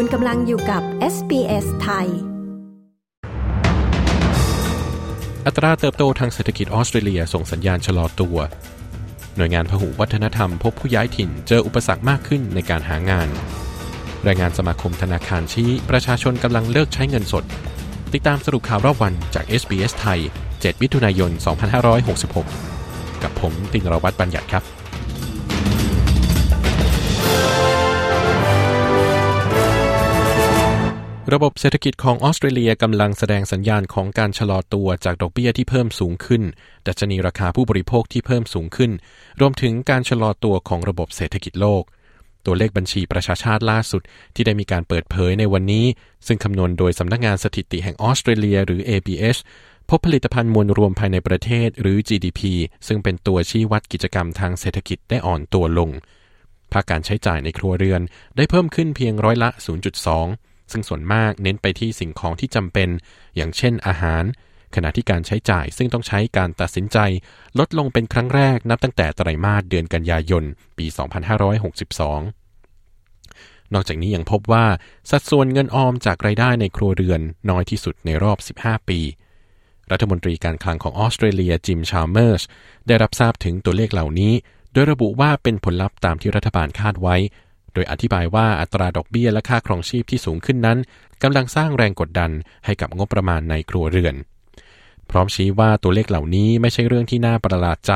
คุณกำลังอยู่กับ SBS ไทย อัตราเติบโตทางเศรษฐกิจออสเตรเลียส่งสัญญาณชะลอตัว หน่วยงานพหุวัฒนธรรมพบผู้ย้ายถิ่นเจออุปสรรคมากขึ้นในการหางาน รายงานสมาคมธนาคารชี้ประชาชนกำลังเลิกใช้เงินสด ติดตามสรุปข่าวรอบวันจาก SBS ไทย 7 มิถุนายน 2566 กับผมตินรวัตรบัญญัติครับ ระบบเศรษฐกิจของออสเตรเลียกำลังแสดงสัญญาณของการชะลอตัวจากดอกเบี้ยที่เพิ่มสูงขึ้น ดัชนีราคาผู้บริโภคที่เพิ่มสูงขึ้น รวมถึงการชะลอตัวของระบบเศรษฐกิจโลก ตัวเลขบัญชีประชาชาติล่าสุดที่ได้มีการเปิดเผยในวันนี้ ซึ่งคำนวณโดยสำนักงานสถิติแห่งออสเตรเลียหรือ ABS พบผลิตภัณฑ์มวลรวมภายในประเทศหรือ GDP ซึ่งเป็นตัวชี้วัดกิจกรรมทางเศรษฐกิจได้อ่อนตัวลง ภาคการใช้จ่ายในครัวเรือนได้เพิ่มขึ้นเพียงร้อยละ 0.2 ซึ่งส่วนมากเน้นไปที่สิ่งของที่จำเป็น อย่างเช่นอาหาร ขณะที่การใช้จ่ายซึ่งต้องใช้การตัดสินใจ ลดลงเป็นครั้งแรกนับตั้งแต่ไตรมาสเดือนกันยายน ปี 2562นอกจากนี้ยังพบว่าสัดส่วนเงินออมจากรายได้ในครัวเรือนน้อยที่สุดในรอบ 15 ปี รัฐมนตรีการคลังของออสเตรเลียจิมชาเมอร์สได้รับทราบถึงตัวเลขเหล่านี้ โดยระบุว่าเป็นผลลัพธ์ตามที่รัฐบาลคาดไว้ ดยอธิบายว่าอัตราดอกเบี้ยและค่าครองชีพที่สูงขึ้นนั้นกำลังสร้างแรงกดดันให้กับงบประมาณในครัวเรือน พร้อมชี้ว่าตัวเลขเหล่านี้ไม่ใช่เรื่องที่น่าประหลาดใจ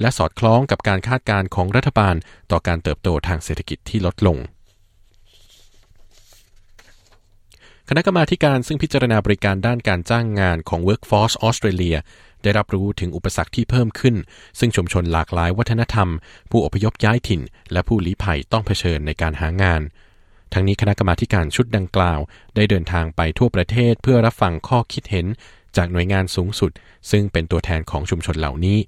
และสอดคล้องกับการคาดการณ์ของรัฐบาลต่อการเติบโตทางเศรษฐกิจที่ลดลง ค ณะกรรมาการซึ่งพิจารณาบริการด้านการจ้างงานของ Workforce Australia ได้รับรู้ถึงอุปสรรคที่เพิ่มขึ้น ซึ่งชุมชนหลากหลายวัฒนธรรม ผู้อพยพย้ายถิ่น และผู้ลี้ภัยต้องเผชิญในการหางาน ทั้งนี้คณะกรรมาการชุดดังกล่าว ได้เดินทางไปทั่วประเทศเพื่อรับฟังข้อคิดเห็น จากหน่วยงานสูงสุด ซึ่งเป็นตัวแทนของชุมชนเหล่านี้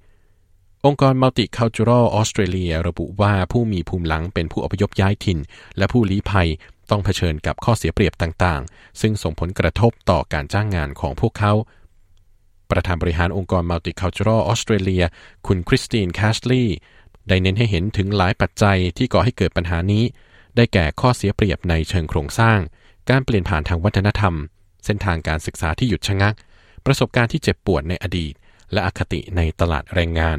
องค์กร Multicultural Australia ระบุว่าผู้มีภูมิหลังเป็นผู้อพยพย้ายถิ่น และผู้ลี้ภัย ต้องเผชิญกับข้อเสียเปรียบต่างๆ ซึ่งส่งผลกระทบต่อการจ้างงานของพวกเขา ประธานบริหารองค์กร Multicultural Australia คุณคริสตินแคชลีย์ได้เน้นให้เห็นถึงหลายปัจจัยที่ก่อให้เกิดปัญหานี้ ได้แก่ข้อเสียเปรียบในเชิงโครงสร้าง การเปลี่ยนผ่านทางวัฒนธรรม เส้นทางการศึกษาที่หยุดชะงัก ประสบการณ์ที่เจ็บปวดในอดีต และอคติในตลาดแรงงาน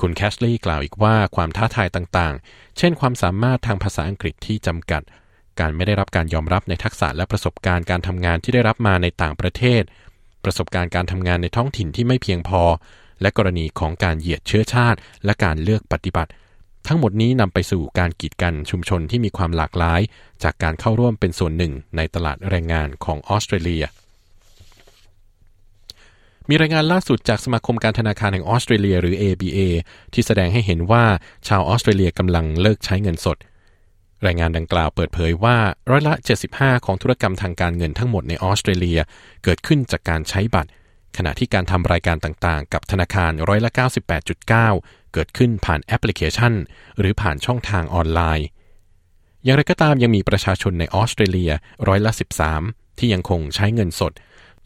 คุณแคชลีย์กล่าวอีกว่าความท้าทายต่างๆ เช่นความสามารถทางภาษาอังกฤษที่จำกัด การไม่ได้รับการยอมรับในทักษะและประสบการณ์การทำงานที่ได้รับมาในต่างประเทศ ประสบการณ์การทำงานในท้องถิ่นที่ไม่เพียงพอ และกรณีของการเหยียดเชื้อชาติ และการเลือกปฏิบัติ ทั้งหมดนี้นำไปสู่การกีดกันชุมชนที่มีความหลากหลาย จากการเข้าร่วมเป็นส่วนหนึ่งในตลาดแรงงานของออสเตรเลียมีรายงานล่าสุดจากสมาคมการธนาคารแห่งออสเตรเลียหรือ ABA ที่แสดงให้เห็นว่าชาวออสเตรเลียกำลังเลิกใช้เงินสด รายงานดังกล่าวเปิดเผยว่าร้อยละ 75 ของธุรกรรมทางการเงินทั้งหมดในออสเตรเลียเกิดขึ้นจากการใช้บัตร ขณะที่การทำรายการต่างๆ กับธนาคารร้อยละ 98.9 เกิดขึ้นผ่านแอปพลิเคชัน หรือผ่านช่องทางออนไลน์ อย่างไรก็ตามยังมีประชาชนในออสเตรเลียร้อยละ 13 ที่ยังคงใช้เงินสด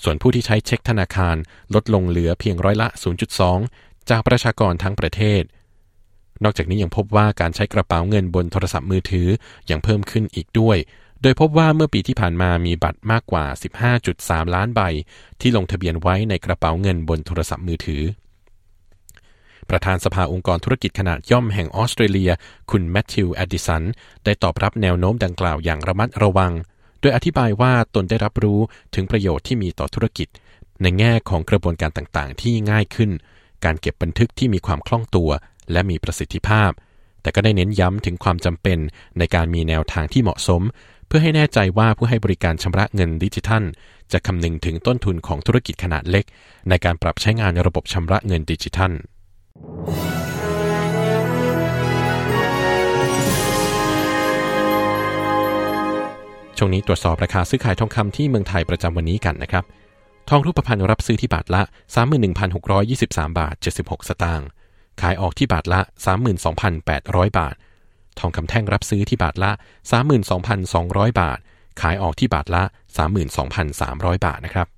ส่วนผู้ที่ใช้เช็คธนาคารลดลงเหลือเพียงร้อยละ 0.2 จากประชากรทั้งประเทศ นอกจากนี้ยังพบว่าการใช้กระเป๋าเงินบนโทรศัพท์มือถือยังเพิ่มขึ้นอีกด้วย โดยพบว่าเมื่อปีที่ผ่านมามีบัตรมากกว่า 15.3 ล้านใบ ที่ลงทะเบียนไว้ในกระเป๋าเงินบนโทรศัพท์มือถือ ประธานสภาองค์กรธุรกิจขนาดย่อมแห่งออสเตรเลีย คุณแมทธิวแอดดิสัน ได้ตอบรับแนวโน้มดังกล่าวอย่างระมัดระวัง โดยอธิบายว่าตนได้รับรู้ถึงประโยชน์ที่มีต่อธุรกิจ ในแง่ของกระบวนการต่างๆ ที่ง่ายขึ้น การเก็บบันทึกที่มีความคล่องตัว และมีประสิทธิภาพ แต่ก็ได้เน้นย้ำถึงความจำเป็นในการมีแนวทางที่เหมาะสม เพื่อให้แน่ใจว่าผู้ให้บริการชำระเงินดิจิทัล จะคำนึงถึงต้นทุนของธุรกิจขนาดเล็ก ในการปรับใช้งานระบบชำระเงินดิจิทัลช่วงนี้ตรวจสอบราคาซื้อขายทองคำที่เมืองไทยประจำวันนี้กันนะครับ ทองรูปพรรณรับซื้อที่บาทละ 31,623 บาท 76 สตางค์ ขายออกที่บาทละ 32,800 บาท ทองคำแท่งรับซื้อที่บาทละ 32,200 บาท ขายออกที่บาทละ 32,300 บาทนะครับ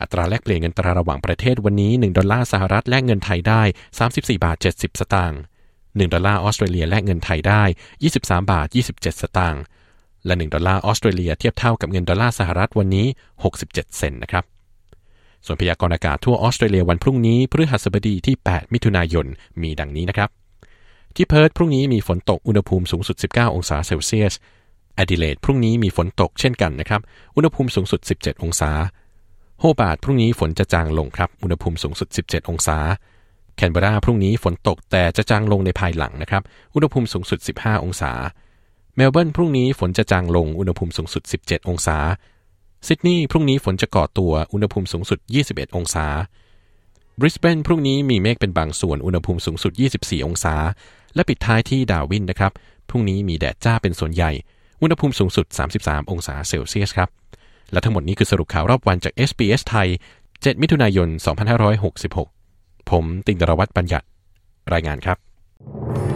อัตราแลกเปลี่ยนเงินตราระหว่างประเทศวันนี้ 1 ดอลลาร์สหรัฐแลกเงินไทยได้ 34 บาท 70 สตางค์ 1 ดอลลาร์ออสเตรเลียแลกเงินไทยได้ 23 บาท 27 สตางค์ และ 1 ดอลลาร์ออสเตรเลียเทียบเท่ากับเงินดอลลาร์สหรัฐวันนี้ 67 เซนต์นะครับ ส่วนพยากรณ์อากาศทั่วออสเตรเลียวันพรุ่งนี้พฤหัสบดีที่ 8 มิถุนายนมีดังนี้นะครับ ที่เพิร์ธพรุ่งนี้มีฝนตกอุณหภูมิสูงสุด 19 องศาเซลเซียสแอดิเลดพรุ่งนี้มีฝนตกเช่นกันนะครับ อุณหภูมิสูงสุด 17 องศา โฮบาร์ตพรุ่งนี้ฝนจะจางลงครับ อุณหภูมิสูงสุด 17 องศา แคนเบราพรุ่งนี้ฝนตกแต่จะจางลงในภายหลังนะครับ อุณหภูมิสูงสุด 15 องศา เมลเบิร์นพรุ่งนี้ฝนจะจางลง อุณหภูมิสูงสุด 17 องศา ซิดนีย์พรุ่งนี้ฝนจะก่อตัวอุณหภูมิสูงสุด 21 องศา บริสเบนพรุ่งนี้มีเมฆเป็นบางส่วนอุณหภูมิสูงสุด 24 องศา และปิดท้ายที่ดาวินนะครับ พรุ่งนี้มีแดดจ้าเป็นส่วนใหญ่ อุณหภูมิสูงสุด 33 องศาเซลเซียสครับ และทั้งหมดนี้คือสรุปข่าวรอบวันจาก SBS ไทย 7 มิถุนายน 2566 ผมติงดรวัตรบัญญัติ รายงานครับ